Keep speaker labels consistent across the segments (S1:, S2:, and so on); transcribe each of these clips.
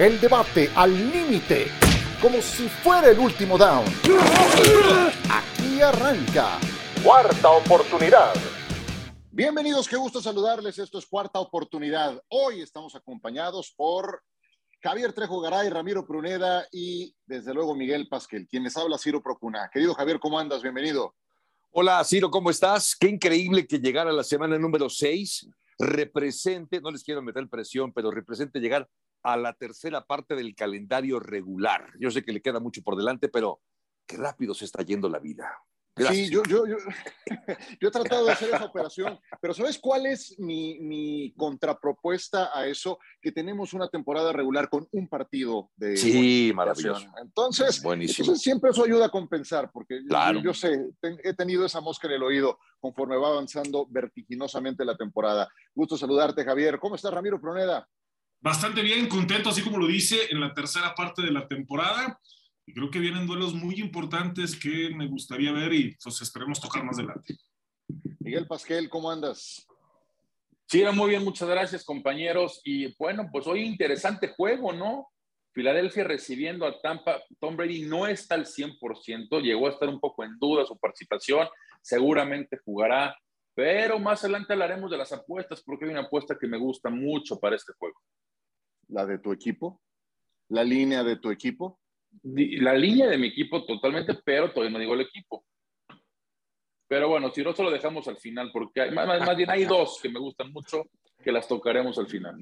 S1: El debate al límite, como si fuera el último down. Aquí arranca. Cuarta oportunidad. Bienvenidos, qué gusto saludarles. Esto es Cuarta Oportunidad. Hoy estamos acompañados por Javier Trejo Garay, Ramiro Pruneda y desde luego Miguel Pasquel, quien les habla Ciro Procuna. Querido Javier, ¿cómo andas? Bienvenido.
S2: Hola Ciro, ¿cómo estás? Qué increíble que llegara la semana número 6 represente, no les quiero meter presión, pero represente llegar a la tercera parte del calendario regular. Yo sé que le queda mucho por delante, pero qué rápido se está yendo la vida.
S1: Sí, yo, yo, yo, yo, he tratado de hacer esa operación, pero ¿sabes cuál es mi, mi, contrapropuesta a eso? Que tenemos una temporada regular con un partido de...
S2: Sí, maravilloso.
S1: Entonces, Buenísimo. siempre eso ayuda a compensar, porque yo, yo, sé, he tenido esa mosca en el oído conforme va avanzando vertiginosamente la temporada. Gusto saludarte, Javier. ¿Cómo estás, Ramiro Proneda?
S3: Bastante bien, contento, así como lo dice, en la tercera parte de la temporada creo que vienen duelos muy importantes que me gustaría ver y pues esperemos tocar más adelante.
S1: Miguel Pasquel, ¿cómo andas?
S4: Sí, muy bien, muchas gracias compañeros. Y bueno, pues hoy interesante juego, ¿no? Filadelfia recibiendo a Tampa. Tom Brady no está al 100%, llegó a estar un poco en duda su participación, seguramente jugará, pero más adelante hablaremos de las apuestas porque hay una apuesta que me gusta mucho para este juego.
S1: ¿La de tu equipo? ¿La línea de tu equipo?
S4: la línea de mi equipo totalmente, pero todavía no digo el equipo. Pero bueno, si no, solo dejamos al final, porque hay, más, bien hay dos que me gustan mucho que las tocaremos al final.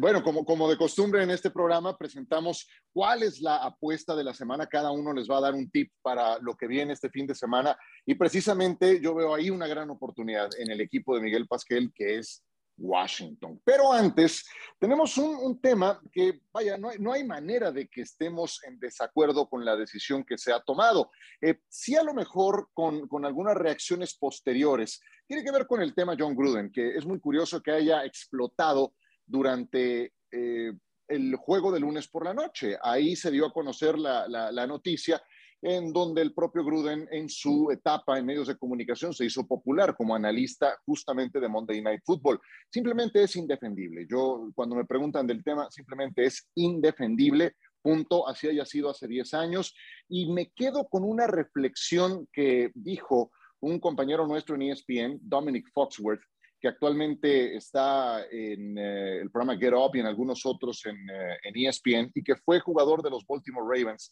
S1: Bueno, como, como de costumbre en este programa, presentamos cuál es la apuesta de la semana. Cada uno les va a dar un tip para lo que viene este fin de semana. Y precisamente yo veo ahí una gran oportunidad en el equipo de Miguel Pasquel, que es Washington. Pero antes, tenemos un, tema que, vaya, no hay, no hay, manera de que estemos en desacuerdo con la decisión que se ha tomado. Eh, a lo mejor con, con, algunas reacciones posteriores. Tiene que ver con el tema John Gruden, que es muy curioso que haya explotado durante eh, el juego de lunes por la noche. Ahí se dio a conocer la, la noticia en donde el propio Gruden en su etapa en medios de comunicación se hizo popular como analista justamente de Monday Night Football. Simplemente es indefendible. Yo cuando me preguntan del tema, simplemente es indefendible. Punto, así haya sido hace 10 años. Y me quedo con una reflexión que dijo un compañero nuestro en ESPN, Dominic Foxworth, que actualmente está en eh, el programa Get Up y en algunos otros en, eh, en ESPN, y que fue jugador de los Baltimore Ravens.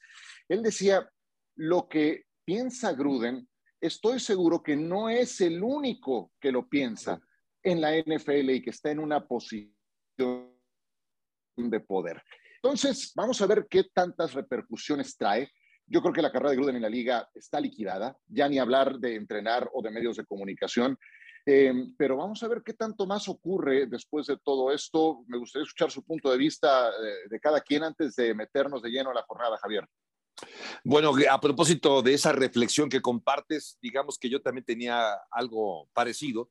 S1: Él decía, lo que piensa Gruden, estoy seguro que no es el único que lo piensa en la NFL y que está en una posición de poder. Entonces, vamos a ver qué tantas repercusiones trae. Yo creo que la carrera de Gruden en la liga está liquidada, ya ni hablar de entrenar o de medios de comunicación. Eh, pero vamos a ver qué tanto más ocurre después de todo esto. Me gustaría escuchar su punto de vista de, de cada quien antes de meternos de lleno a la jornada, Javier.
S2: Bueno, a propósito de esa reflexión que compartes, digamos que yo también tenía algo parecido,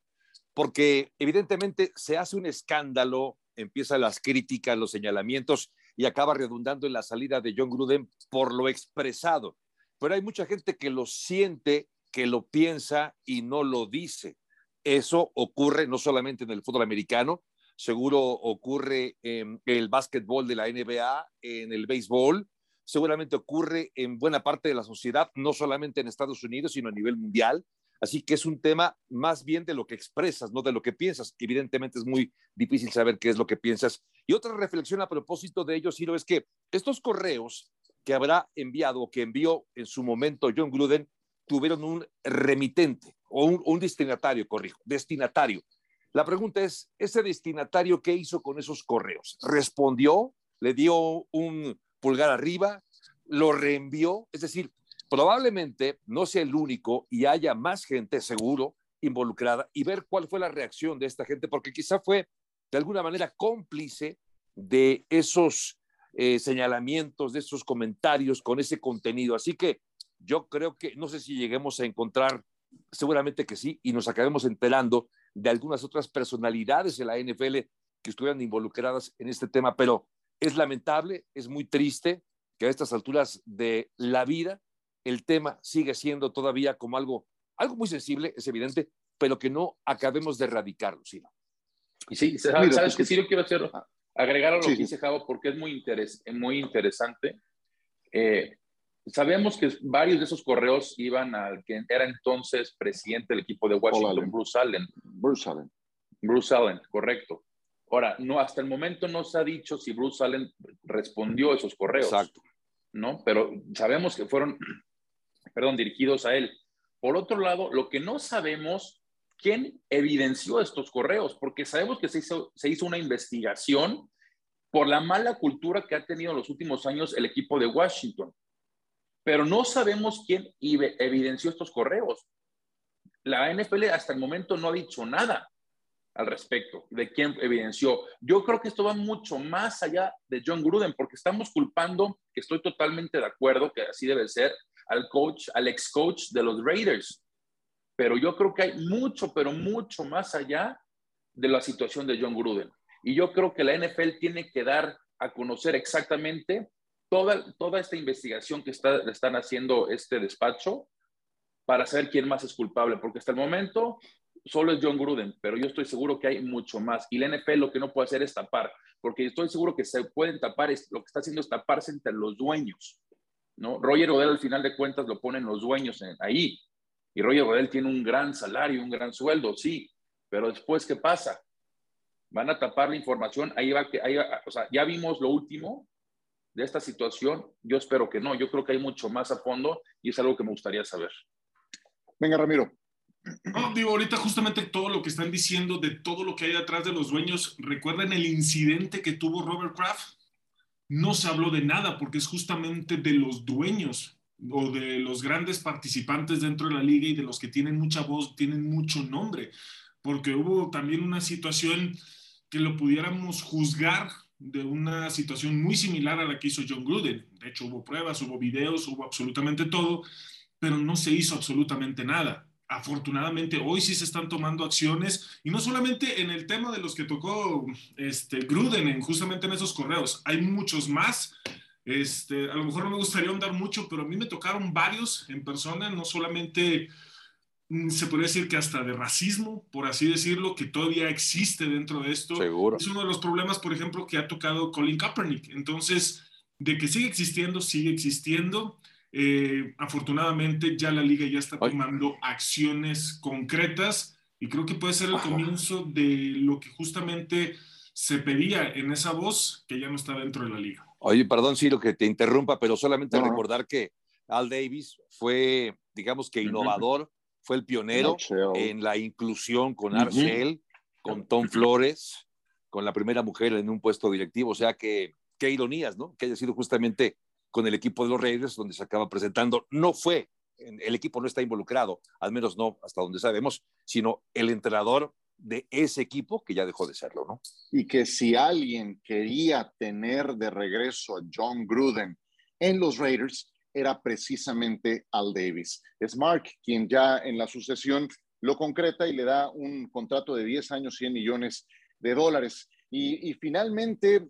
S2: porque evidentemente se hace un escándalo, empiezan las críticas, los señalamientos y acaba redundando en la salida de John Gruden por lo expresado. Pero hay mucha gente que lo siente, que lo piensa y no lo dice. Eso ocurre no solamente en el fútbol americano, seguro ocurre en el básquetbol de la NBA, en el béisbol, seguramente ocurre en buena parte de la sociedad, no solamente en Estados Unidos, sino a nivel mundial. Así que es un tema más bien de lo que expresas, no de lo que piensas. Evidentemente es muy difícil saber qué es lo que piensas. Y otra reflexión a propósito de ello, Ciro, es que estos correos que habrá enviado o que envió en su momento John Gruden tuvieron un remitente o un, un destinatario, corrijo, destinatario. La pregunta es, ¿ese destinatario qué hizo con esos correos? ¿Respondió? ¿Le dio un pulgar arriba, lo reenvió, es decir, probablemente no sea el único y haya más gente seguro involucrada y ver cuál fue la reacción de esta gente, porque quizá fue de alguna manera cómplice de esos eh, señalamientos, de esos comentarios con ese contenido. Así que yo creo que no sé si lleguemos a encontrar, seguramente que sí, y nos acabemos enterando de algunas otras personalidades de la NFL que estuvieran involucradas en este tema, pero es lamentable, es muy triste que a estas alturas de la vida el tema sigue siendo todavía como algo, algo muy sensible, es evidente, pero que no acabemos de erradicarlo, sino.
S4: Y sí, ¿sabes, ¿sabes que sí lo quiero hacer? Agregar a lo que dice Javo, porque es muy, interes muy interesante. Eh, sabemos que varios de esos correos iban al que era entonces presidente del equipo de Washington, Bruce Allen.
S1: Bruce Allen.
S4: Bruce Allen, correcto. Ahora, no, hasta el momento no se ha dicho si Bruce Allen respondió a esos correos.
S2: Exacto.
S4: ¿No? Pero sabemos que fueron, perdón, dirigidos a él. Por otro lado, lo que no sabemos, ¿quién evidenció estos correos? Porque sabemos que se hizo, se hizo una investigación por la mala cultura que ha tenido en los últimos años el equipo de Washington. Pero no sabemos quién evidenció estos correos. La NFL hasta el momento no ha dicho nada al respecto de quién evidenció. Yo creo que esto va mucho más allá de John Gruden, porque estamos culpando, que estoy totalmente de acuerdo, que así debe ser, al coach, al ex coach de los Raiders. Pero yo creo que hay mucho, pero mucho más allá de la situación de John Gruden. Y yo creo que la NFL tiene que dar a conocer exactamente toda, toda esta investigación que está, están haciendo este despacho para saber quién más es culpable, porque hasta el momento solo es John Gruden, pero yo estoy seguro que hay mucho más. Y la NFL lo que no puede hacer es tapar, porque estoy seguro que se pueden tapar, es, lo que está haciendo es taparse entre los dueños. ¿no? Roger Odell al final de cuentas lo ponen los dueños ahí. Y Roger Odell tiene un gran salario, un gran sueldo, sí, pero después, ¿qué pasa? Van a tapar la información, ahí va, ahí va, o sea, ya vimos lo último de esta situación, yo espero que no, yo creo que hay mucho más a fondo y es algo que me gustaría saber.
S1: Venga, Ramiro.
S3: Digo, ahorita justamente todo lo que están diciendo de todo lo que hay detrás de los dueños, recuerden el incidente que tuvo Robert Kraft. No se habló de nada porque es justamente de los dueños o de los grandes participantes dentro de la liga y de los que tienen mucha voz, tienen mucho nombre, porque hubo también una situación que lo pudiéramos juzgar de una situación muy similar a la que hizo John Gruden. De hecho, hubo pruebas, hubo videos, hubo absolutamente todo, pero no se hizo absolutamente nada afortunadamente hoy sí se están tomando acciones y no solamente en el tema de los que tocó este, Gruden, en, justamente en esos correos, hay muchos más. Este, a lo mejor no me gustaría ahondar mucho, pero a mí me tocaron varios en persona, no solamente mm, se podría decir que hasta de racismo, por así decirlo, que todavía existe dentro de esto.
S2: Seguro.
S3: Es uno de los problemas, por ejemplo, que ha tocado Colin Kaepernick. Entonces, de que sigue existiendo, sigue existiendo. Eh, afortunadamente ya la liga ya está tomando acciones concretas y creo que puede ser el comienzo de lo que justamente se pedía en esa voz que ya no está dentro de la liga.
S2: Oye, perdón, Ciro, que te interrumpa, pero solamente recordar que Al Davis fue, digamos que innovador, fue el pionero en la inclusión con Arcel, con Tom Flores, con la primera mujer en un puesto directivo. O sea que, qué ironías, ¿no? Que haya sido justamente con el equipo de los Raiders, donde se acaba presentando. No fue, el equipo no está involucrado, al menos no hasta donde sabemos, sino el entrenador de ese equipo que ya dejó de serlo, ¿no?
S1: Y que si alguien quería tener de regreso a John Gruden en los Raiders, era precisamente Al Davis. Es Mark quien ya en la sucesión lo concreta y le da un contrato de 10 años, 100 millones de dólares. Y, finalmente,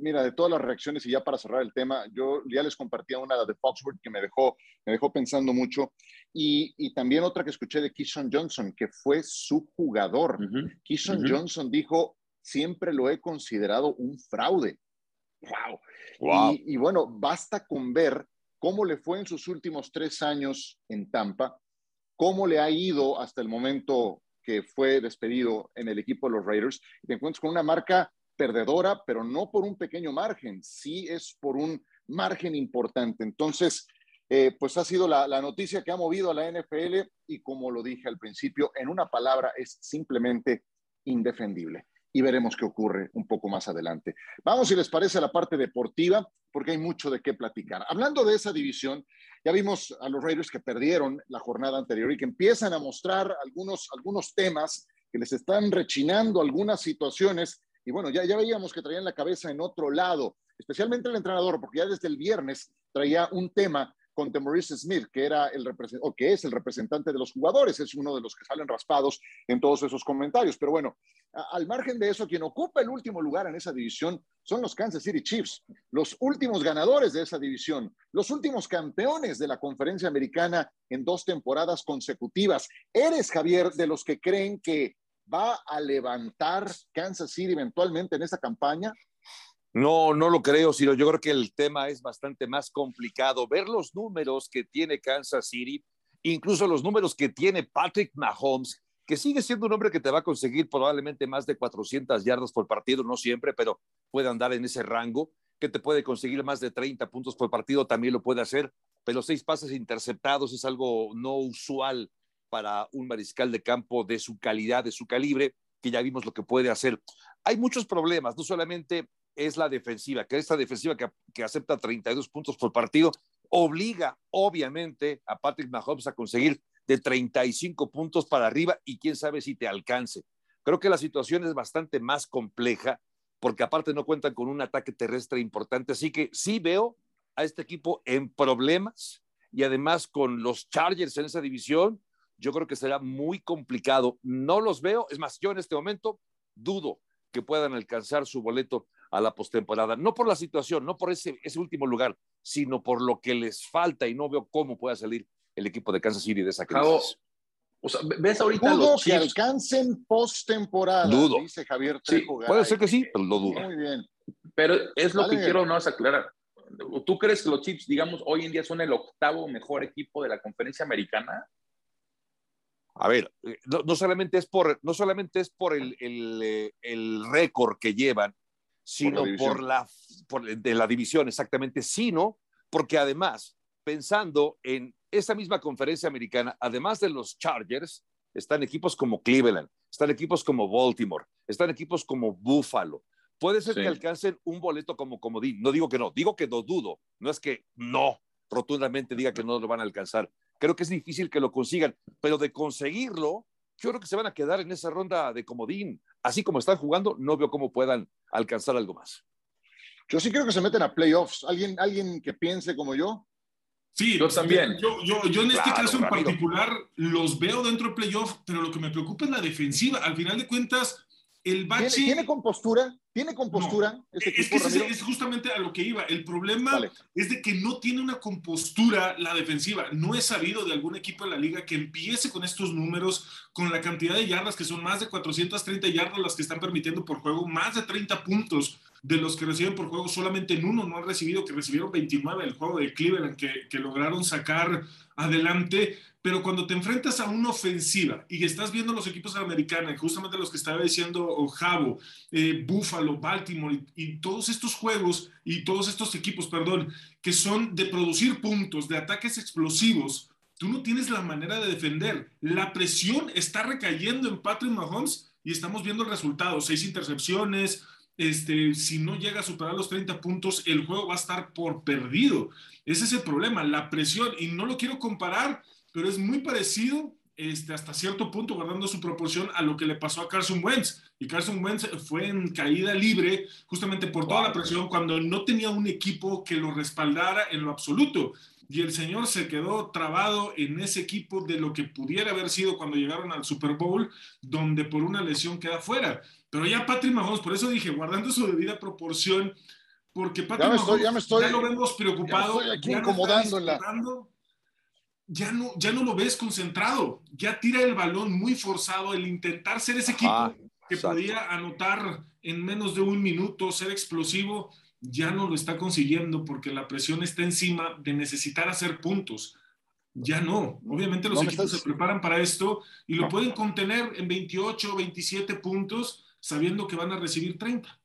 S1: mira, de todas las reacciones y ya para cerrar el tema, yo ya les compartía una de Foxworth que me dejó, me dejó pensando mucho y, también otra que escuché de Keyshawn Johnson, que fue su jugador. Uh Johnson dijo, siempre lo he considerado un fraude. Wow. wow. Y, y bueno, basta con ver cómo le fue en sus últimos tres años en Tampa, cómo le ha ido hasta el momento que fue despedido en el equipo de los Raiders, y te encuentras con una marca perdedora, pero no por un pequeño margen, sí es por un margen importante. Entonces, eh, pues ha sido la, la, noticia que ha movido a la NFL y como lo dije al principio, en una palabra es simplemente indefendible y veremos qué ocurre un poco más adelante. Vamos, si les parece, a la parte deportiva, porque hay mucho de qué platicar. Hablando de esa división, ya vimos a los Raiders que perdieron la jornada anterior y que empiezan a mostrar algunos, algunos temas que les están rechinando algunas situaciones. Y bueno, ya, ya veíamos que traían la cabeza en otro lado, especialmente el entrenador, porque ya desde el viernes traía un tema con Maurice Smith, que, era el o que es el representante de los jugadores, es uno de los que salen raspados en todos esos comentarios. Pero bueno, al margen de eso, quien ocupa el último lugar en esa división son los Kansas City Chiefs, los últimos ganadores de esa división, los últimos campeones de la conferencia americana en dos temporadas consecutivas. ¿Eres, Javier, de los que creen que va a levantar Kansas City eventualmente en esa campaña?
S2: No, no lo creo, sino yo creo que el tema es bastante más complicado. Ver los números que tiene Kansas City, incluso los números que tiene Patrick Mahomes, que sigue siendo un hombre que te va a conseguir probablemente más de 400 yardas por partido, no siempre, pero puede andar en ese rango, que te puede conseguir más de 30 puntos por partido, también lo puede hacer, pero seis pases interceptados es algo no usual para un mariscal de campo de su calidad, de su calibre, que ya vimos lo que puede hacer. Hay muchos problemas, no solamente es la defensiva, que esta defensiva que, que acepta 32 puntos por partido obliga obviamente a Patrick Mahomes a conseguir de 35 puntos para arriba y quién sabe si te alcance. Creo que la situación es bastante más compleja porque aparte no cuentan con un ataque terrestre importante, así que sí veo a este equipo en problemas y además con los Chargers en esa división, yo creo que será muy complicado. No los veo, es más, yo en este momento dudo que puedan alcanzar su boleto a la postemporada, no por la situación, no por ese, ese último lugar, sino por lo que les falta y no veo cómo pueda salir el equipo de Kansas City de esa crisis.
S4: o sea, ves ahorita
S1: dudo
S4: los
S1: que alcancen postemporada,
S2: Dudo.
S1: dice Javier
S2: Sí,
S1: Trejo
S2: puede
S1: Garay.
S2: ser que sí, pero lo dudo.
S1: Muy bien.
S4: Pero es lo
S1: Dale.
S4: que quiero no aclarar. ¿Tú crees que los Chiefs, digamos, hoy en día son el octavo mejor equipo de la conferencia americana?
S2: A ver, eh, no, no solamente es por, no solamente es por el, el, eh, el récord que llevan, sino
S1: división.
S2: por la, por, de la división exactamente, sino porque además, pensando en esa misma conferencia americana, además de los Chargers, están equipos como Cleveland, están equipos como Baltimore, están equipos como Buffalo. Puede ser
S4: Sí.
S2: que alcancen un boleto como comodín. No digo que no, digo que no dudo. No es que no, rotundamente diga que no lo van a alcanzar. Creo que es difícil que lo consigan, pero de conseguirlo, yo creo que se van a quedar en esa ronda de comodín. Así como están jugando, no veo cómo puedan alcanzar algo más.
S1: Yo sí creo que se meten a playoffs. ¿Alguien, alguien que piense como yo?
S3: Sí,
S4: Yo también.
S3: Yo, yo, yo en este
S2: Claro,
S3: caso en particular los veo dentro de playoff, pero lo que me preocupa es la defensiva. Al final de cuentas, el
S1: ¿Tiene,
S3: bache...
S1: tiene compostura? ¿Tiene compostura este
S3: Es
S1: equipo,
S3: que ese es justamente a lo que iba. El problema es de que no tiene una compostura la defensiva. No he sabido de algún equipo en la liga que empiece con estos números, con la cantidad de yardas, que son más de 430 yardas las que están permitiendo por juego, más de 30 puntos de los que reciben por juego, solamente en uno no han recibido, que recibieron 29 el juego de Cleveland, que, que lograron sacar adelante. Pero cuando te enfrentas a una ofensiva y estás viendo los equipos de la americana, justamente los que estaba diciendo Javo, eh, Buffalo, Baltimore y, y todos estos juegos y todos estos equipos, perdón, que son de producir puntos, de ataques explosivos, tú no tienes la manera de defender. La presión está recayendo en Patrick Mahomes y estamos viendo el resultado. Seis intercepciones, este, si no llega a superar los 30 puntos, el juego va a estar por perdido. Ese es el problema, la presión. Y no lo quiero comparar, pero es muy parecido este, hasta cierto punto, guardando su proporción a lo que le pasó a Carson Wentz. Y Carson Wentz fue en caída libre justamente por toda la presión cuando no tenía un equipo que lo respaldara en lo absoluto. Y el señor se quedó trabado en ese equipo de lo que pudiera haber sido cuando llegaron al Super Bowl, donde por una lesión queda fuera. Pero ya Patrick Mahomes, por eso dije, guardando su debida proporción, porque Patrick
S1: Ya me estoy-
S3: Mahomes
S1: ya me estoy-
S3: lo vemos preocupado.
S1: ya estoy aquí
S3: ya
S1: incomodando
S3: Ya no, ya no lo ves concentrado, ya tira el balón muy forzado, el intentar ser ese equipo
S2: Ajá,
S3: que
S2: exacto.
S3: podía anotar en menos de un minuto, ser explosivo, ya no lo está consiguiendo porque la presión está encima de necesitar hacer puntos. Ya no. Obviamente los
S1: No
S3: equipos
S1: estás-
S3: se preparan para esto y lo pueden contener en 28 o 27 puntos sabiendo que van a recibir 30.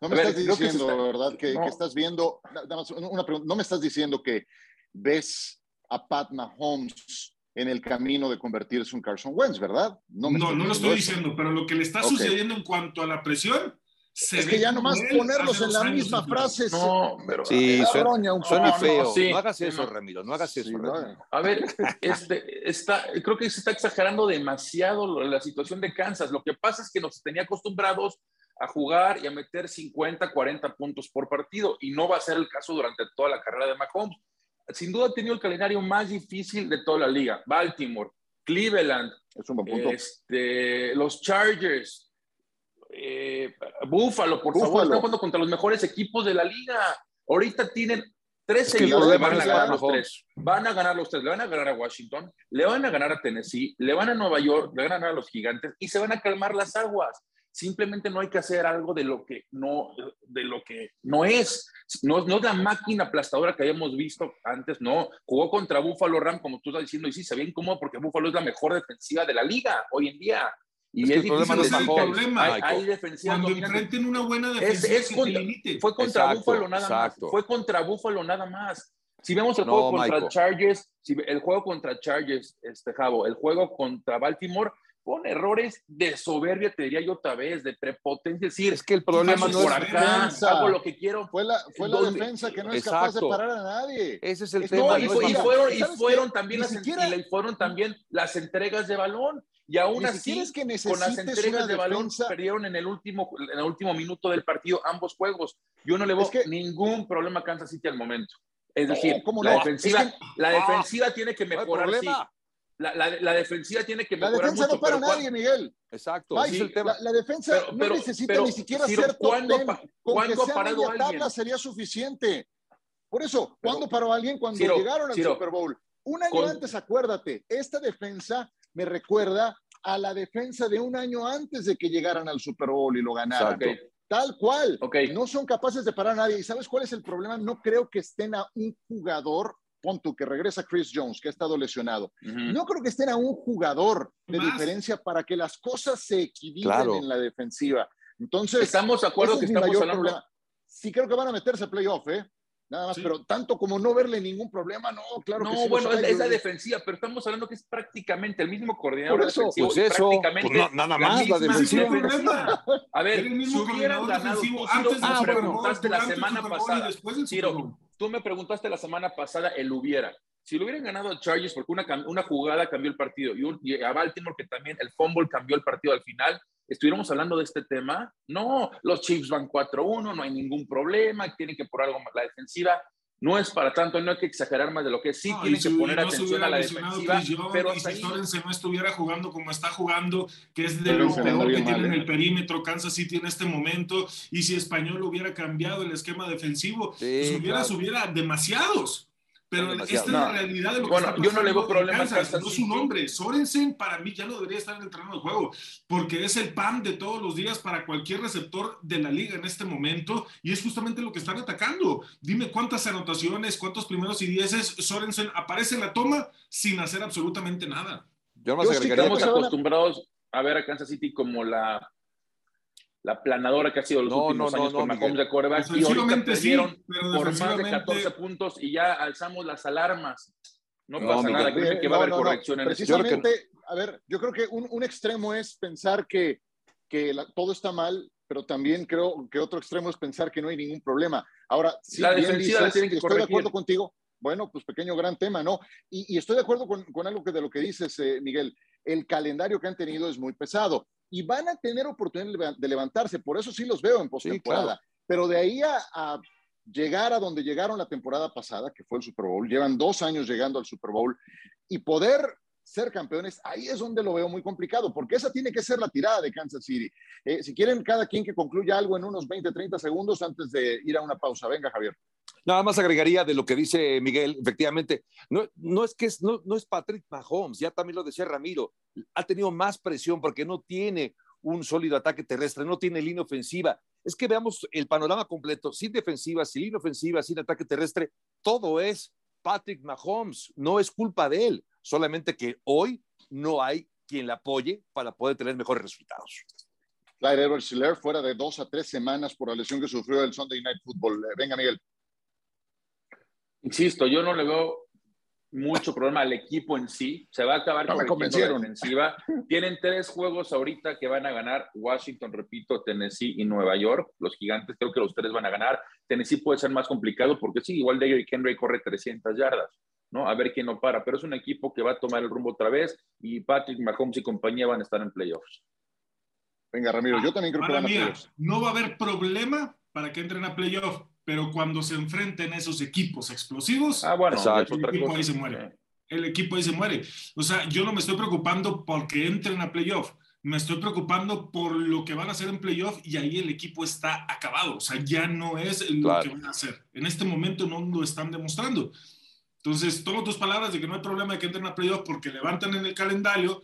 S1: No me
S4: ver,
S1: estás
S4: que
S1: diciendo,
S4: está-
S1: ¿verdad? Que,
S4: no.
S1: que estás viendo, nada más una pregunta, no me estás diciendo que ves a Pat Mahomes en el camino de convertirse en Carson Wentz, ¿verdad?
S3: No,
S1: me
S3: no,
S1: estás
S3: lo estoy
S1: eso.
S3: diciendo, pero lo que le está
S1: Ok.
S3: sucediendo en cuanto a la presión, se
S1: Es que ya nomás ponerlos en la misma frase se-
S4: No, pero
S2: Sí,
S1: me
S2: suena,
S1: un
S2: suena
S1: poco.
S2: feo.
S4: no, sí,
S2: no hagas eso,
S4: no.
S2: Ramiro. No hagas
S1: Sí,
S2: eso,
S1: no,
S2: Ramiro.
S4: A ver, este, está, creo que se está exagerando demasiado lo- la situación de Kansas. Lo que pasa es que nos tenía acostumbrados a jugar y a meter 50, 40 puntos por partido y no va a ser el caso durante toda la carrera de Mahomes. Sin duda ha tenido el calendario más difícil de toda la liga. Baltimore, Cleveland,
S1: Es un buen punto.
S4: este, los Chargers, eh, Buffalo, por favor, están jugando contra los mejores equipos de la liga. Ahorita tienen Tres
S2: Es que
S4: seguidos van a ganar los tres. Van a ganar los tres. Le van a ganar a Washington, le van a ganar a Tennessee, le van a Nueva York, le van a ganar a los gigantes y se van a calmar las aguas. Simplemente no hay que hacer algo de lo que no, de lo que no es. No, no es la máquina aplastadora que habíamos visto antes, no. Jugó contra Buffalo Ram, como tú estás diciendo, y sí, se ve incómodo porque Buffalo es la mejor defensiva de la liga hoy en día. Y
S2: Es
S4: es,
S2: que el problema es
S4: que
S3: Mahomes,
S4: hay, hay defensivas
S3: Cuando enfrenten una buena
S4: Es,
S3: defensiva
S4: es
S3: que
S4: contra, fue contra
S2: Exacto,
S4: Buffalo nada
S2: exacto.
S4: más. Fue contra Buffalo nada más. Si vemos el
S2: No,
S4: juego contra
S2: Michael.
S4: Chargers, si el juego contra Chargers, este Javo, el juego contra Baltimore, con errores de soberbia, te diría yo otra vez, de prepotencia, es decir,
S2: Es que el problema no
S4: por
S2: es
S3: por
S4: acá,
S1: defensa.
S4: hago lo que quiero.
S1: Fue la, fue la defensa que no es capaz de parar a nadie.
S2: Ese es el
S1: Es-
S2: tema.
S1: no,
S4: y, fue- fueron, y
S1: ¿sabes
S4: fueron también las,
S1: siquiera-
S4: y fueron también las entregas de balón. Y aún así,
S1: siquiera es que
S4: con las entregas de balón, perdieron en el, último, en el último minuto del partido ambos juegos. Yo no le veo
S1: Es que-
S4: ningún problema a Kansas City al momento. Es decir,
S1: ¿cómo
S4: la,
S1: no?
S4: defensiva,
S1: Es que-
S4: la
S2: Ah,
S4: defensiva tiene que mejorar. La, la- la defensiva tiene que
S1: La
S4: mejorar
S1: defensa
S4: mucho.
S1: no para nadie, Miguel.
S2: Exacto.
S1: Mike,
S2: el tema.
S1: la, la defensa
S4: Pero-
S1: no necesita
S4: pero,
S1: ni siquiera
S4: Ciro,
S1: ser top
S4: ¿cuándo
S1: 10.
S4: pa-
S1: Con que
S4: cuándo ha
S1: sea
S4: parado
S1: media tabla sería suficiente. Por eso, ¿cuándo paró alguien? Cuando
S4: Ciro,
S1: llegaron al
S4: Ciro,
S1: Super Bowl. Un año
S4: con-
S1: antes, acuérdate, esta defensa me recuerda a la defensa de un año antes de que llegaran al Super Bowl y lo ganaran. Tal cual. No son capaces de parar a nadie. ¿Y sabes cuál es el problema? No creo que estén a un jugador, pon tú, que regresa Chris Jones, que ha estado lesionado. No creo que estén a un jugador de
S3: Más.
S1: diferencia para que las cosas se equilibren
S2: Claro.
S1: en la defensiva. Entonces,
S4: Estamos de acuerdo que
S1: es
S4: estamos
S1: mayor
S4: hablando.
S1: problema. Sí creo que van a meterse a playoff, ¿eh? Nada más,
S3: Sí.
S1: pero tanto como no verle ningún problema, no, claro que
S4: No,
S1: sí. los
S4: bueno, es, la defensiva, pero estamos hablando que es prácticamente el mismo coordinador
S1: Por eso,
S4: defensivo.
S2: Pues
S4: y
S2: eso,
S4: prácticamente
S2: pues no, nada más la defensiva.
S4: A ver, si hubieran ganado,
S3: antes Bowl,
S4: preguntaste la semana pasada.
S3: después del
S4: Ciro. Tú me preguntaste la semana pasada el hubiera. Si lo hubieran ganado a Chargers porque una, jugada cambió el partido y a Baltimore que también el fumble cambió el partido al final, ¿estuviéramos hablando de este tema? No, los Chiefs van 4-1, no hay ningún problema, tienen que por algo más la defensiva. No es para tanto, no hay que exagerar más de lo que es. sí
S3: No,
S4: tienen que poner
S3: no
S4: atención a la defensiva, pero hasta
S3: si
S4: ahí,
S3: no estuviera jugando como está jugando, que es de lo peor que tiene en
S1: ¿eh?
S3: el perímetro Kansas City en este momento, y si Español hubiera cambiado el esquema defensivo,
S2: Sí,
S3: pues hubiera,
S2: claro.
S3: hubiera demasiados. Pero esta es la realidad de lo que
S4: Bueno,
S3: está
S4: yo no le veo
S3: pasando en
S4: problema a
S3: Kansas,
S4: Kansas
S3: no su
S4: City.
S3: nombre. Sorensen para mí ya no debería estar en el terreno de juego, porque es el pan de todos los días para cualquier receptor de la liga en este momento, y es justamente lo que están atacando. Dime cuántas anotaciones, cuántos primeros y dieces Sorensen aparece en la toma sin hacer absolutamente nada.
S2: Yo más
S1: Yo
S2: agregaría.
S4: estamos
S1: que a-
S4: acostumbrados a ver a Kansas City como la, la planadora que ha sido los
S2: No,
S4: últimos
S2: no,
S4: años
S2: no,
S4: con Mahomes de quarterback y ahorita
S3: sí, pero
S4: por más de
S3: defensivamente
S4: 14 puntos y ya alzamos las alarmas. No,
S2: No,
S4: pasa
S2: Miguel.
S4: nada, creo que va a haber
S1: no, no.
S4: corrección en ese
S1: Precisamente, a ver, yo creo que un, un extremo es pensar que, que la- todo está mal, pero también creo que otro extremo es pensar que no hay ningún problema. Ahora, si
S4: La
S1: bien
S4: la tienen que
S1: estoy de acuerdo contigo, bueno, pues pequeño gran tema, ¿no? Y, y estoy de acuerdo con, con algo que de lo que dices, eh, Miguel. El calendario que han tenido es muy pesado y van a tener oportunidad de leva- de levantarse, por eso sí los veo en postemporada.
S2: claro.
S1: Pero de ahí a, a llegar a donde llegaron la temporada pasada, que fue el Super Bowl, llevan dos años llegando al Super Bowl, y poder ser campeones, ahí es donde lo veo muy complicado, porque esa tiene que ser la tirada de Kansas City. Eh, si quieren, cada quien que concluya algo en unos 20, 30 segundos antes de ir a una pausa. Venga, Javier.
S2: Nada más agregaría de lo que dice Miguel, efectivamente, no, no es que es, no, no es Patrick Mahomes, ya también lo decía Ramiro, ha tenido más presión porque no tiene un sólido ataque terrestre, no tiene línea ofensiva. Es que veamos el panorama completo, sin defensiva, sin línea ofensiva, sin ataque terrestre, todo es Patrick Mahomes, no es culpa de él, solamente que hoy no hay quien le apoye para poder tener mejores resultados.
S1: Clyde Edwards Hiller fuera de dos a tres semanas por la lesión que sufrió el Sunday Night Football. Eh, Venga, Miguel.
S4: Insisto, yo no le veo mucho problema al equipo en sí. Se va a acabar
S1: No
S4: corrigiendo la defensiva. Tienen tres juegos ahorita que van a ganar Washington, repito, Tennessee y Nueva York. Los gigantes creo que los tres van a ganar. Tennessee puede ser más complicado porque sí, igual Derrick Henry corre 300 yardas. ¿no? A ver quién no para, pero es un equipo que va a tomar el rumbo otra vez y Patrick Mahomes y compañía van a estar en playoffs.
S1: Venga, Ramiro, yo también creo que van a playoffs.
S3: no va a haber problema para que entren a playoff, pero cuando se enfrenten esos equipos explosivos,
S4: Ah, bueno,
S2: Exacto.
S3: El equipo
S4: cosa.
S3: ahí se muere. el equipo ahí se muere. O sea, yo no me estoy preocupando porque entren a playoff. me estoy preocupando por lo que van a hacer en playoff y ahí el equipo está acabado. O sea, ya no es lo que van a hacer. En este momento no lo están demostrando. Entonces, tomo tus palabras de que no hay problema de que entren a playoff porque levantan en el calendario,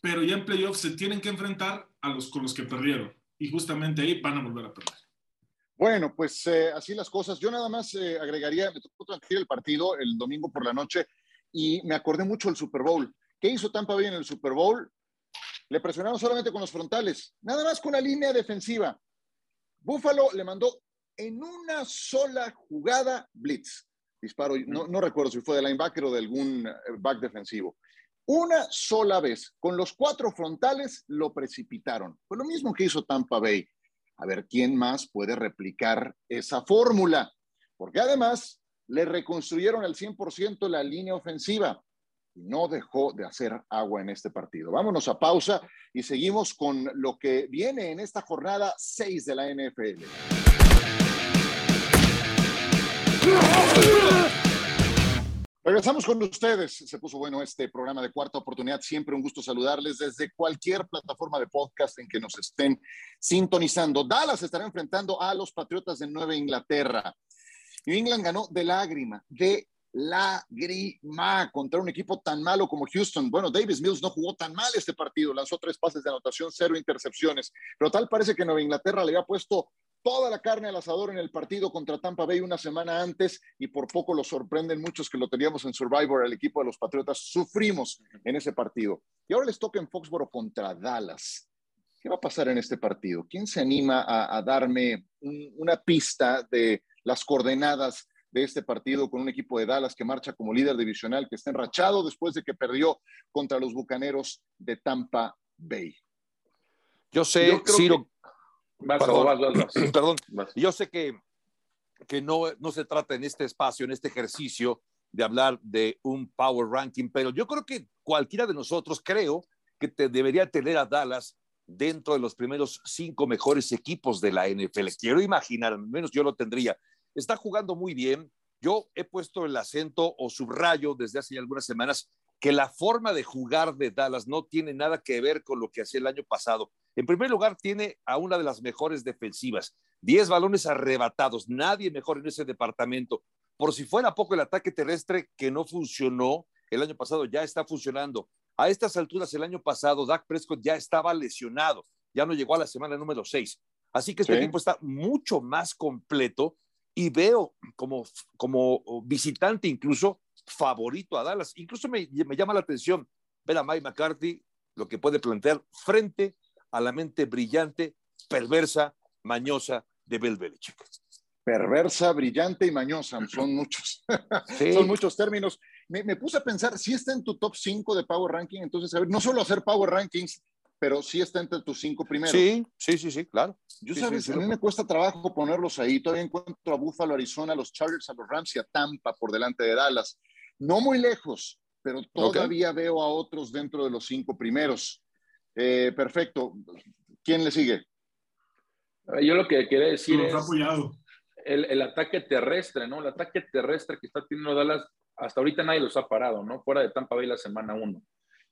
S3: pero ya en playoff se tienen que enfrentar a los con los que perdieron. Y justamente ahí van a volver a perder.
S1: Bueno, pues eh, así las cosas. Yo nada más eh, agregaría, me tocó transmitir el partido el domingo por la noche y me acordé mucho del Super Bowl. ¿Qué hizo Tampa Bay en el Super Bowl? Le presionaron solamente con los frontales, nada más con la línea defensiva. Buffalo le mandó en una sola jugada blitz. Disparo, no, no recuerdo si fue de linebacker o de algún eh, back defensivo. Una sola vez, con los cuatro frontales, lo precipitaron. Fue lo mismo que hizo Tampa Bay. A ver quién más puede replicar esa fórmula. Porque además le reconstruyeron al 100% la línea ofensiva y no dejó de hacer agua en este partido. Vámonos a pausa y seguimos con lo que viene en esta jornada 6 de la NFL. Regresamos con ustedes. Se puso bueno este programa de cuarta oportunidad. Siempre un gusto saludarles desde cualquier plataforma de podcast en que nos estén sintonizando. Dallas estará enfrentando a los Patriotas de Nueva Inglaterra. New England ganó de lágrima, de lágrima contra un equipo tan malo como Houston. Bueno, Davis Mills no jugó tan mal este partido, lanzó tres pases de anotación, cero intercepciones, pero tal parece que Nueva Inglaterra le había puesto toda la carne al asador en el partido contra Tampa Bay una semana antes y por poco lo sorprenden muchos que lo teníamos en Survivor, el equipo de los Patriotas. Sufrimos en ese partido. Y ahora les toca en Foxboro contra Dallas. ¿Qué va a pasar en este partido? ¿Quién se anima a, darme una pista de las coordenadas de este partido con un equipo de Dallas que marcha como líder divisional, que está enrachado después de que perdió contra los Bucaneros de Tampa Bay?
S2: Yo sé, Ciro, perdón, yo sé que, que no, no se trata en este espacio, en este ejercicio, de hablar de un power ranking, pero yo creo que cualquiera de nosotros creo que te debería tener a Dallas dentro de los primeros cinco mejores equipos de la NFL. Quiero imaginar, al menos yo lo tendría. Está jugando muy bien. Yo he puesto el acento o subrayo desde hace algunas semanas que la forma de jugar de Dallas no tiene nada que ver con lo que hacía el año pasado. En primer lugar, tiene a una de las mejores defensivas, 10 balones arrebatados, nadie mejor en ese departamento. Por si fuera poco el ataque terrestre que no funcionó el año pasado, ya está funcionando. A estas alturas, el año pasado, Dak Prescott ya estaba lesionado, ya no llegó a la semana número 6. Así que este equipo está mucho más completo y veo como, como visitante incluso favorito a Dallas. Incluso me, me llama la atención ver a Mike McCarthy, lo que puede plantear frente a la mente brillante, perversa, mañosa de Bill Belichick.
S1: Perversa, brillante y mañosa, son muchos. son muchos términos. Me, puse a pensar, si está en tu top 5 de Power Ranking, entonces, a ver, no solo hacer Power Rankings, pero sí está entre tus cinco primeros.
S2: Sí, sí, sí, sí, claro.
S1: Yo
S2: sabes,
S1: a mí me cuesta trabajo ponerlos ahí. Todavía encuentro a Buffalo, Arizona, a los Chargers, a los Rams y a Tampa por delante de Dallas. No muy lejos, pero todavía veo a otros dentro de los cinco primeros. Eh, perfecto. ¿Quién le sigue?
S4: Yo lo que quería decir es el, el, ataque terrestre, ¿no? El ataque terrestre que está teniendo Dallas, hasta ahorita nadie los ha parado, ¿no? Fuera de Tampa Bay la semana uno.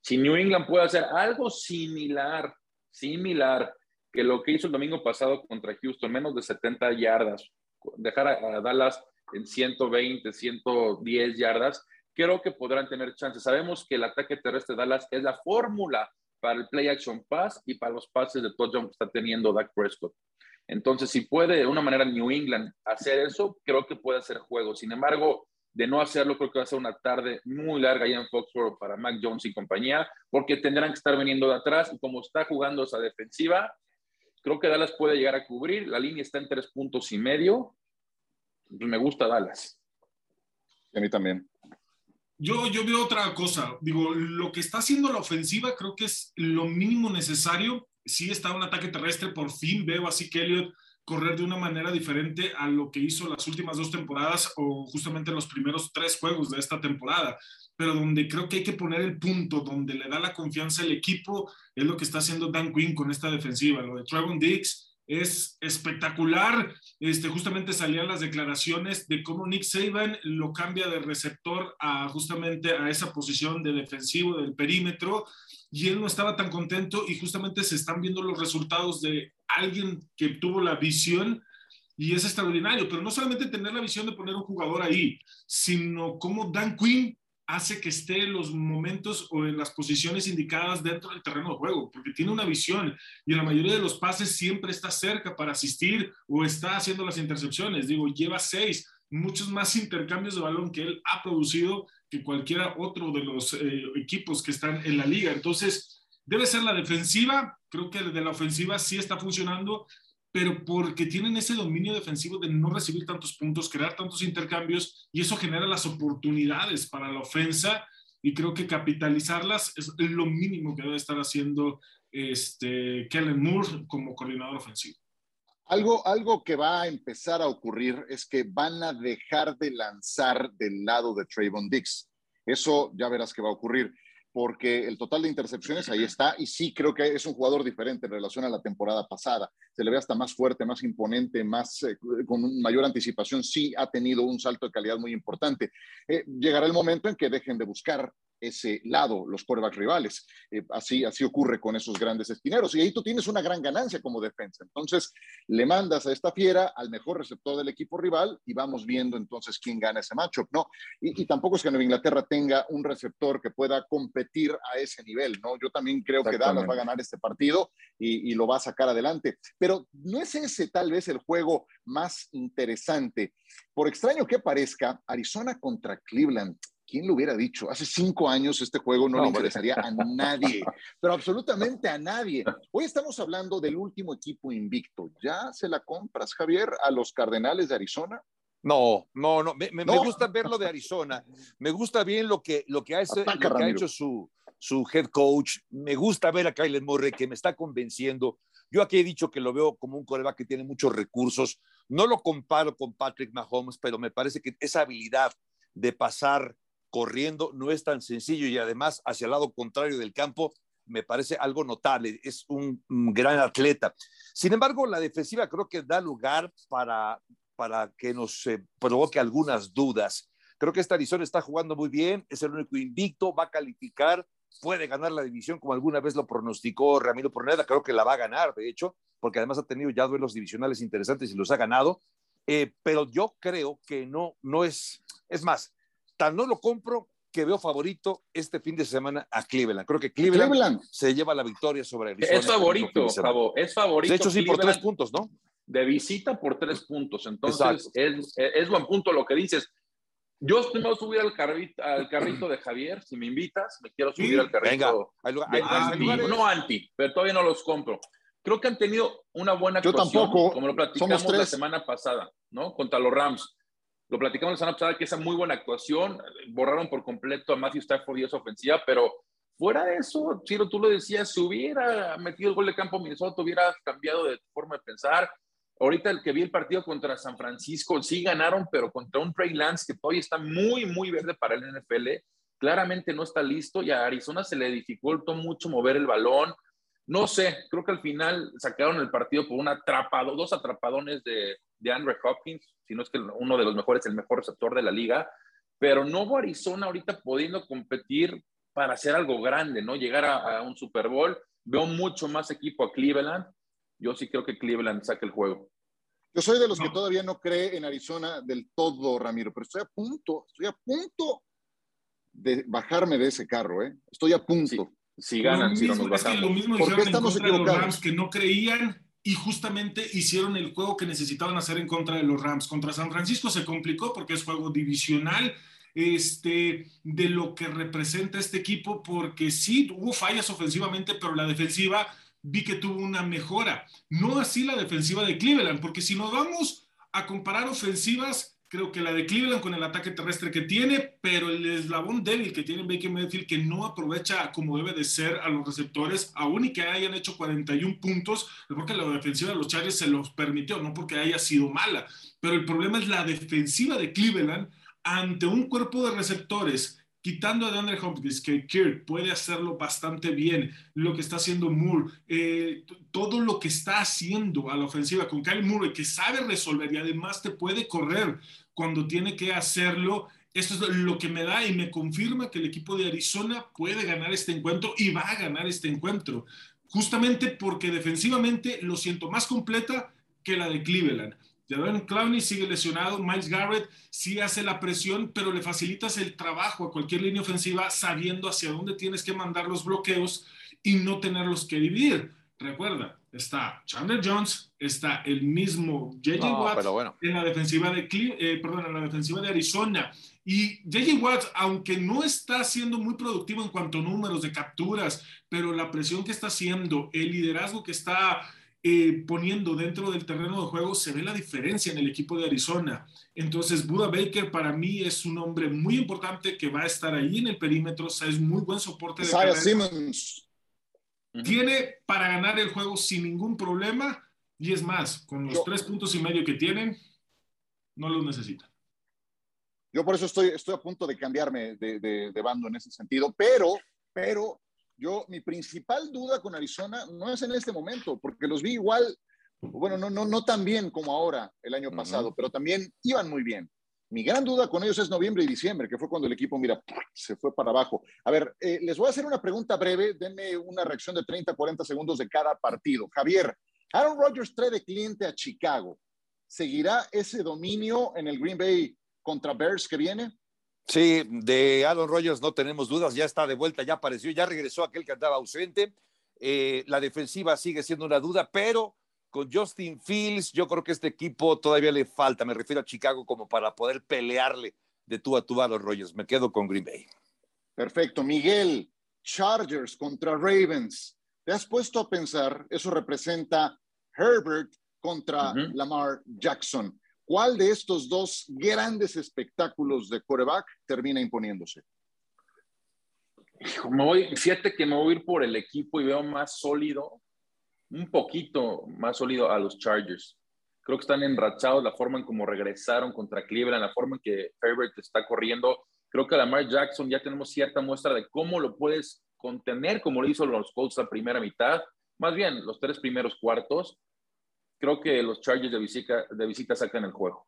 S4: Si New England puede hacer algo similar, similar, que lo que hizo el domingo pasado contra Houston, menos de 70 yardas, dejar a, a Dallas en 120, 110 yardas, creo que podrán tener chances. Sabemos que el ataque terrestre de Dallas es la fórmula para el play action pass y para los pases de touchdown que está teniendo Dak Prescott. Entonces, si puede de una manera New England hacer eso, creo que puede hacer juego. Sin embargo, de no hacerlo, creo que va a ser una tarde muy larga allá en Foxborough para Mac Jones y compañía, porque tendrán que estar viniendo de atrás y como está jugando esa defensiva, creo que Dallas puede llegar a cubrir. La línea está en tres puntos y medio. Pues me gusta Dallas.
S1: a mí también.
S3: Yo, yo veo otra cosa. Digo, lo que está haciendo la ofensiva creo que es lo mínimo necesario. Sí está un ataque terrestre, por fin veo así que Elliot correr de una manera diferente a lo que hizo las últimas dos temporadas o justamente los primeros tres juegos de esta temporada. Pero donde creo que hay que poner el punto, donde le da la confianza al equipo, es lo que está haciendo Dan Quinn con esta defensiva. Lo de Trevon Diggs es espectacular. Este, justamente salían las declaraciones de cómo Nick Saban lo cambia de receptor a justamente a esa posición de defensivo del perímetro y él no estaba tan contento y justamente se están viendo los resultados de alguien que tuvo la visión y es extraordinario, pero no solamente tener la visión de poner un jugador ahí, sino cómo Dan Quinn hace que esté en los momentos o en las posiciones indicadas dentro del terreno de juego, porque tiene una visión y en la mayoría de los pases siempre está cerca para asistir o está haciendo las intercepciones. Digo, lleva seis, muchos más intercambios de balón que él ha producido que cualquiera otro de los eh, equipos que están en la liga. Entonces, debe ser la defensiva, creo que de la ofensiva sí está funcionando, pero porque tienen ese dominio defensivo de no recibir tantos puntos, crear tantos intercambios, y eso genera las oportunidades para la ofensa, y creo que capitalizarlas es lo mínimo que debe estar haciendo este, Kellen Moore como coordinador ofensivo.
S1: Algo, algo que va a empezar a ocurrir es que van a dejar de lanzar del lado de Trayvon Dix. Eso ya verás que va a ocurrir porque el total de intercepciones ahí está y sí creo que es un jugador diferente en relación a la temporada pasada. Se le ve hasta más fuerte, más imponente, más eh, con mayor anticipación. Sí ha tenido un salto de calidad muy importante. Eh, llegará el momento en que dejen de buscar ese lado, los quarterback rivales. Eh, así, así ocurre con esos grandes esquineros. Y ahí tú tienes una gran ganancia como defensa. Entonces, le mandas a esta fiera al mejor receptor del equipo rival y vamos viendo entonces quién gana ese matchup, ¿no? Y, tampoco es que Nueva Inglaterra tenga un receptor que pueda competir a ese nivel, ¿no? Yo también creo que Dallas va a ganar este partido y, y lo va a sacar adelante. Pero no es ese tal vez el juego más interesante. Por extraño que parezca, Arizona contra Cleveland ¿quién lo hubiera dicho? Hace cinco años este juego no, le interesaría a nadie, pero absolutamente a nadie. Hoy estamos hablando del último equipo invicto. ¿Ya se la compras, Javier, a los Cardenales de Arizona?
S2: No, no, no. Me, gusta verlo de Arizona. Me gusta bien lo que, lo que, ha, hecho su, su head coach. Me gusta ver a Kyler Murray, que me está convenciendo. Yo aquí he dicho que lo veo como un coreback que tiene muchos recursos. No lo comparo con Patrick Mahomes, pero me parece que esa habilidad de pasar corriendo no es tan sencillo y además hacia el lado contrario del campo me parece algo notable, es un, gran atleta. Sin embargo, la defensiva creo que da lugar para, para que nos eh, provoque algunas dudas. Creo que esta Arizona está jugando muy bien, es el único invicto, va a calificar, puede ganar la división como alguna vez lo pronosticó Ramiro Porneda, creo que la va a ganar, de hecho, porque además ha tenido ya duelos divisionales interesantes y los ha ganado, eh, pero yo creo que no, no es, es más, Tan no lo compro que veo favorito este fin de semana a Cleveland. Creo que Cleveland, se lleva la victoria sobre
S4: Arizona. Es favorito, Es favorito.
S2: De hecho, sí, por tres puntos, ¿no?
S4: De visita por tres puntos. Entonces, es, es, buen punto lo que dices. Yo me voy a subir al carrito, al carrito de Javier, si me invitas, me quiero subir al carrito. Venga, no anti, pero todavía no los compro. Creo que han tenido una buena actuación,
S1: Yo tampoco.
S4: como lo platicamos la semana pasada, ¿no? Contra los Rams. Lo platicamos la semana pasada que esa muy buena actuación, borraron por completo a Matthew Stafford y esa ofensiva, pero fuera de eso, Chiro, tú lo decías, si hubiera metido el gol de campo Minnesota, hubiera cambiado de forma de pensar. Ahorita el que vi el partido contra San Francisco, sí ganaron, pero contra un Trey Lance que todavía está muy, muy verde para el NFL, claramente no está listo y a Arizona se le dificultó mucho mover el balón. No sé, creo que al final sacaron el partido por un atrapado, dos atrapadones de, de Andre Hopkins, si no es que uno de los mejores, el mejor receptor de la liga, pero no Arizona ahorita pudiendo competir para hacer algo grande, ¿no? Llegar a, un Super Bowl. Veo mucho más equipo a Cleveland. Yo sí creo que Cleveland saque el juego.
S1: Yo soy de los que todavía no cree en Arizona del todo, Ramiro, pero estoy a punto, estoy a punto de bajarme de ese carro, ¿eh? Estoy a punto.
S4: Si ganan, si no nos
S3: bajamos. Es que lo mismo ¿Por qué estamos equivocados? Los Rams que no creían y justamente hicieron el juego que necesitaban hacer en contra de los Rams. Contra San Francisco se complicó porque es juego divisional este, de lo que representa este equipo, porque sí hubo fallas ofensivamente, pero la defensiva vi que tuvo una mejora. No así la defensiva de Cleveland, porque si nos vamos a comparar ofensivas, creo que la de Cleveland con el ataque terrestre que tiene, pero el eslabón débil que tiene Baker Mayfield que no aprovecha como debe de ser a los receptores, aún y que hayan hecho 41 puntos, porque la defensiva de los Chargers se los permitió, no porque haya sido mala, pero el problema es la defensiva de Cleveland ante un cuerpo de receptores quitando a DeAndre Hopkins, que Kirk puede hacerlo bastante bien, lo que está haciendo Moore, eh, todo lo que está haciendo a la ofensiva con Kyle Moore, que sabe resolver y además te puede correr cuando tiene que hacerlo. Esto es lo que me da y me confirma que el equipo de Arizona puede ganar este encuentro y va a ganar este encuentro, justamente porque defensivamente lo siento más completa que la de Cleveland. Jadon Clowney sigue lesionado, Miles Garrett sí hace la presión, pero le facilitas el trabajo a cualquier línea ofensiva sabiendo hacia dónde tienes que mandar los bloqueos y no tenerlos que dividir. Recuerda, está Chandler Jones, está el mismo JJ Watt en la defensiva de eh, perdón, en la defensiva de Arizona. Y JJ Watt, aunque no está siendo muy productivo en cuanto a números de capturas, pero la presión que está haciendo, el liderazgo que está eh, poniendo dentro del terreno de juego, se ve la diferencia en el equipo de Arizona. Entonces, Buda Baker para mí es un hombre muy importante que va a estar ahí en el perímetro, o sea, es muy buen soporte de Simmons. Tiene para ganar el juego sin ningún problema y es más, con los tres puntos y medio que tienen, no los necesitan.
S1: Yo por eso estoy, estoy a punto de cambiarme de, de, de bando en ese sentido, pero, pero yo, mi principal duda con Arizona no es en este momento, porque los vi igual, bueno, no, no, no tan bien como ahora el año pasado, pero también iban muy bien. Mi gran duda con ellos es noviembre y diciembre, que fue cuando el equipo, mira, se fue para abajo. A ver, eh, les voy a hacer una pregunta breve, denme una reacción de 30, 40 segundos de cada partido. Javier, Aaron Rodgers trae de cliente a Chicago. ¿Seguirá ese dominio en el Green Bay contra Bears que viene?
S2: Sí, de Aaron Rodgers no tenemos dudas, ya está de vuelta, ya apareció, ya regresó aquel que andaba ausente. Eh, la defensiva sigue siendo una duda, pero con Justin Fields, yo creo que este equipo todavía le falta, me refiero a Chicago, como para poder pelearle de tú a tú a los Rodgers. Me quedo con Green Bay.
S1: Perfecto. Miguel, Chargers contra Ravens. ¿Te has puesto a pensar? Eso representa Herbert contra Lamar Jackson. ¿Cuál de estos dos grandes espectáculos de coreback termina imponiéndose?
S4: Me voy, fíjate que me voy a ir por el equipo y veo más sólido, un poquito más sólido a los Chargers. Creo que están enrachados la forma en cómo regresaron contra Cleveland, la forma en que Herbert está corriendo. Creo que Lamar Jackson ya tenemos cierta muestra de cómo lo puedes contener, como lo hizo los Colts la primera mitad, más bien los tres primeros cuartos creo que los Chargers de visita, de visita sacan el juego.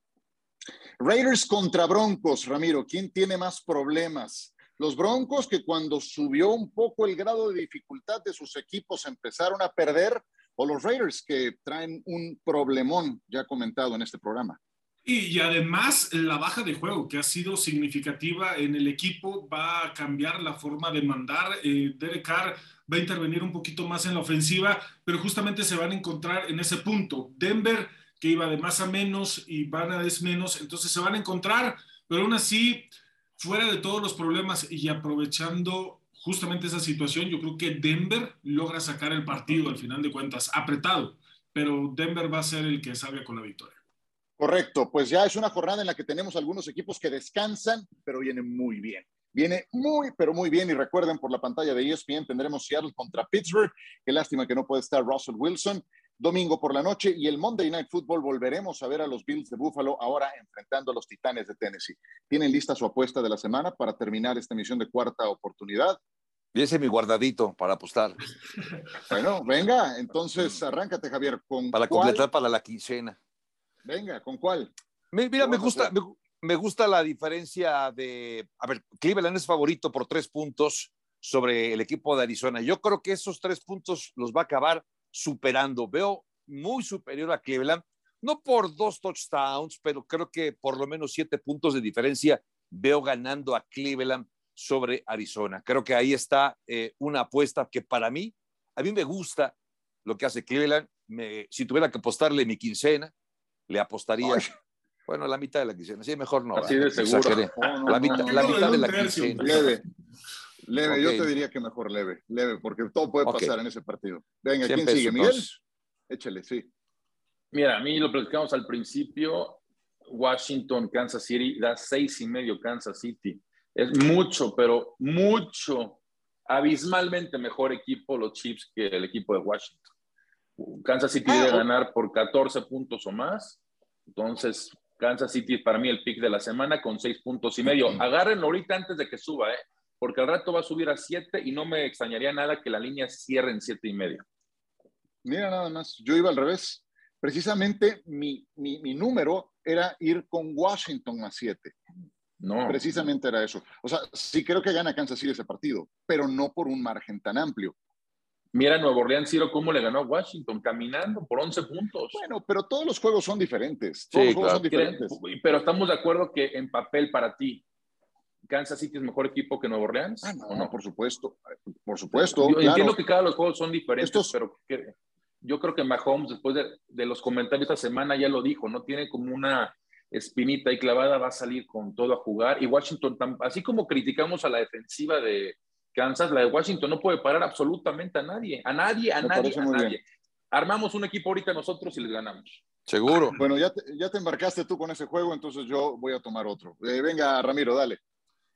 S1: Raiders contra Broncos, Ramiro, ¿quién tiene más problemas? Los Broncos que cuando subió un poco el grado de dificultad de sus equipos empezaron a perder, o los Raiders que traen un problemón ya comentado en este programa.
S3: Y, además la baja de juego que ha sido significativa en el equipo va a cambiar la forma de mandar. Eh, Derek Carr va a intervenir un poquito más en la ofensiva, pero justamente se van a encontrar en ese punto. Denver, que iba de más a menos y van a des menos, entonces se van a encontrar, pero aún así, fuera de todos los problemas y aprovechando justamente esa situación, yo creo que Denver logra sacar el partido al final de cuentas, apretado, pero Denver va a ser el que salga con la victoria.
S1: Correcto, pues ya es una jornada en la que tenemos algunos equipos que descansan, pero vienen muy bien. Viene muy, pero muy bien. Y recuerden, por la pantalla de ESPN tendremos Seattle contra Pittsburgh. Qué lástima que no puede estar Russell Wilson. Domingo por la noche y el Monday Night Football volveremos a ver a los Bills de Buffalo ahora enfrentando a los Titanes de Tennessee. ¿Tienen lista su apuesta de la semana para terminar esta emisión de cuarta oportunidad?
S2: Viese mi guardadito para apostar.
S1: Bueno, venga, entonces arráncate, Javier.
S2: ¿con para completar para la quincena.
S1: Venga, ¿con cuál?
S2: Mira, me gusta, me, gusta la diferencia de, a ver, Cleveland es favorito por tres puntos sobre el equipo de Arizona. Yo creo que esos tres puntos los va a acabar superando. Veo muy superior a Cleveland, no por dos touchdowns, pero creo que por lo menos siete puntos de diferencia veo ganando a Cleveland sobre Arizona. Creo que ahí está eh, una apuesta que para mí, a mí me gusta lo que hace Cleveland. si tuviera que apostarle mi quincena, le apostaría. Bueno, la mitad de la quincena. Sí, mejor no.
S4: Así de seguro.
S2: la, mitad, la mitad de la quincena.
S1: Leve. Yo te diría que mejor leve. Leve, porque todo puede pasar en ese partido. Venga, ¿quién sigue? ¿Miguel? Échale, sí.
S4: Mira, a mí lo platicamos al principio. Washington, Kansas City, da seis y medio Kansas City. Es mucho, pero mucho, abismalmente mejor equipo los Chiefs que el equipo de Washington. Kansas City debe ah, ganar por 14 puntos o más. Entonces, Kansas City para mí el pick de la semana con 6 puntos y medio. Agarren ahorita antes de que suba, ¿eh? Porque al rato va a subir a 7 y no me extrañaría nada que la línea cierre en 7 y media.
S1: Mira nada más, yo iba al revés. Precisamente mi, mi, mi número era ir con Washington a 7. No. Precisamente era eso. O sea, sí creo que gana Kansas City ese partido, pero no por un margen tan amplio.
S4: Mira Nuevo Orleans, Ciro, cómo le ganó a Washington, caminando por 11 puntos.
S1: Bueno, pero todos los juegos son diferentes. Todos los juegos son diferentes.
S4: Pero estamos de acuerdo que en papel para ti, Kansas City es mejor equipo que Nuevo Orleans.
S1: Ah, no, no, por supuesto. Por supuesto.
S4: Yo entiendo que cada los juegos son diferentes, pero yo creo que Mahomes, después de, de, los comentarios esta semana, ya lo dijo, ¿no? Tiene como una espinita y clavada, va a salir con todo a jugar. Y Washington, así como criticamos a la defensiva de Kansas, la de Washington no puede parar absolutamente a nadie, a nadie, a nadie, a nadie. Armamos un equipo ahorita nosotros y les ganamos.
S2: Seguro.
S1: Bueno, ya te, ya te embarcaste tú con ese juego, entonces yo voy a tomar otro. Eh, venga, Ramiro, dale.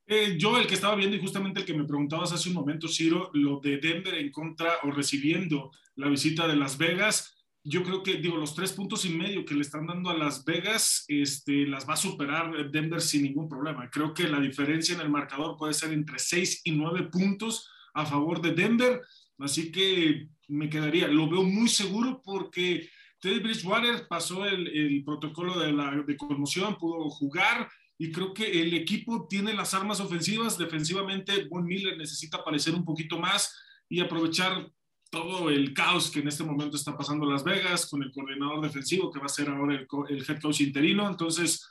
S3: Eh, yo el que estaba viendo y justamente el que me preguntabas hace un momento, Ciro, lo de Denver en contra o recibiendo la visita de Las Vegas, yo creo que, digo, los tres puntos y medio que le están dando a Las Vegas, este, las va a superar Denver sin ningún problema. Creo que la diferencia en el marcador puede ser entre seis y nueve puntos a favor de Denver, así que me quedaría, lo veo muy seguro porque Teddy Bridgewater pasó el, protocolo de, la, de conmoción, pudo jugar, y creo que el equipo tiene las armas ofensivas. Defensivamente, Von Miller necesita aparecer un poquito más y aprovechar todo el caos que en este momento está pasando Las Vegas con el coordinador defensivo que va a ser ahora el, el head coach interino. Entonces,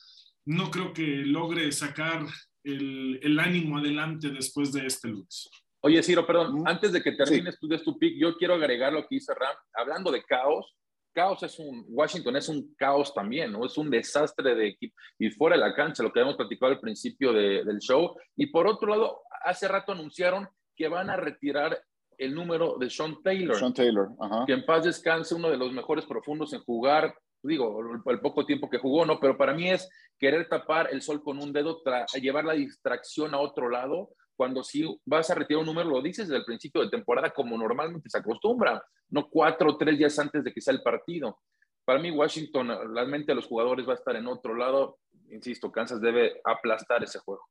S3: no creo que logre sacar el, el, ánimo adelante después de este lunes.
S4: Oye, Ciro, perdón, antes de que termines sí. tu, tu pick, yo quiero agregar lo que dice Ram. Hablando de caos, caos es un, Washington es un caos también, ¿no? Es un desastre de equipo y fuera de la cancha, lo que hemos platicado al principio de, del show. Y por otro lado, hace rato anunciaron que van a retirar el número de Sean Taylor.
S1: Sean Taylor, ajá.
S4: Que en paz descanse, uno de los mejores profundos en jugar, digo, el poco tiempo que jugó, ¿no? Pero para mí es querer tapar el sol con un dedo, llevar la distracción a otro lado, cuando si vas a retirar un número, lo dices desde el principio de temporada como normalmente se acostumbra, no cuatro o tres días antes de que sea el partido. Para mí, Washington, la mente los jugadores va a estar en otro lado. Insisto, Kansas debe aplastar ese juego.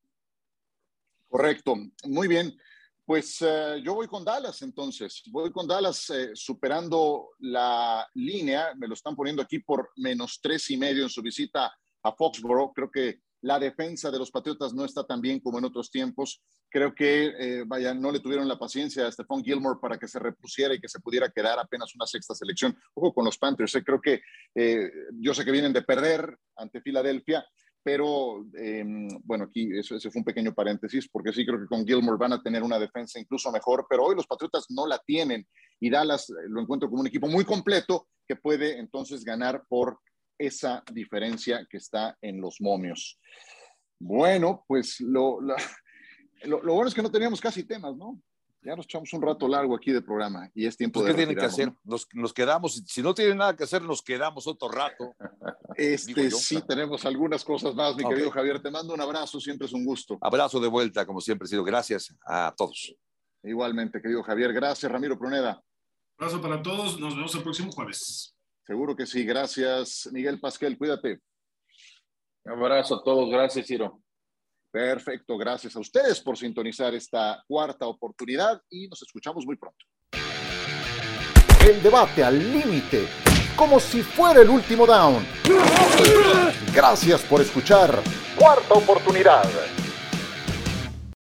S1: Correcto, muy bien. Pues uh, yo voy con Dallas entonces, voy con Dallas eh, superando la línea, me lo están poniendo aquí por menos tres y medio en su visita a Foxborough. Creo que la defensa de los Patriotas no está tan bien como en otros tiempos. Creo que, eh, vaya, no le tuvieron la paciencia a Stephon Gilmore para que se repusiera y que se pudiera quedar apenas una sexta selección. Ojo con los Panthers, eh, creo que eh, yo sé que vienen de perder ante Filadelfia, pero eh, bueno, aquí eso, ese fue un pequeño paréntesis, porque sí creo que con Gilmore van a tener una defensa incluso mejor, pero hoy los Patriotas no la tienen y Dallas lo encuentro como un equipo muy completo que puede entonces ganar por esa diferencia que está en los momios. Bueno, pues lo, lo, lo, lo, bueno es que no teníamos casi temas, ¿no? Ya nos echamos un rato largo aquí de programa y es tiempo
S2: pues,
S1: de.
S2: ¿Qué tienen que hacer? Nos, nos, quedamos, si no tienen nada que hacer, nos quedamos otro rato.
S1: Este sí, tenemos algunas cosas más, mi okay. querido Javier. Te mando un abrazo, siempre es un gusto.
S2: Abrazo de vuelta, como siempre ha sido. Gracias a todos.
S1: Igualmente, querido Javier. Gracias, Ramiro Pruneda.
S3: Abrazo para todos. Nos vemos el próximo jueves.
S1: Seguro que sí. Gracias, Miguel Pasquel. Cuídate.
S4: Un abrazo a todos. Gracias, Ciro.
S1: Perfecto. Gracias a ustedes por sintonizar esta cuarta oportunidad y nos escuchamos muy pronto.
S5: El debate al límite, como si fuera el último down. Gracias por escuchar. Cuarta oportunidad.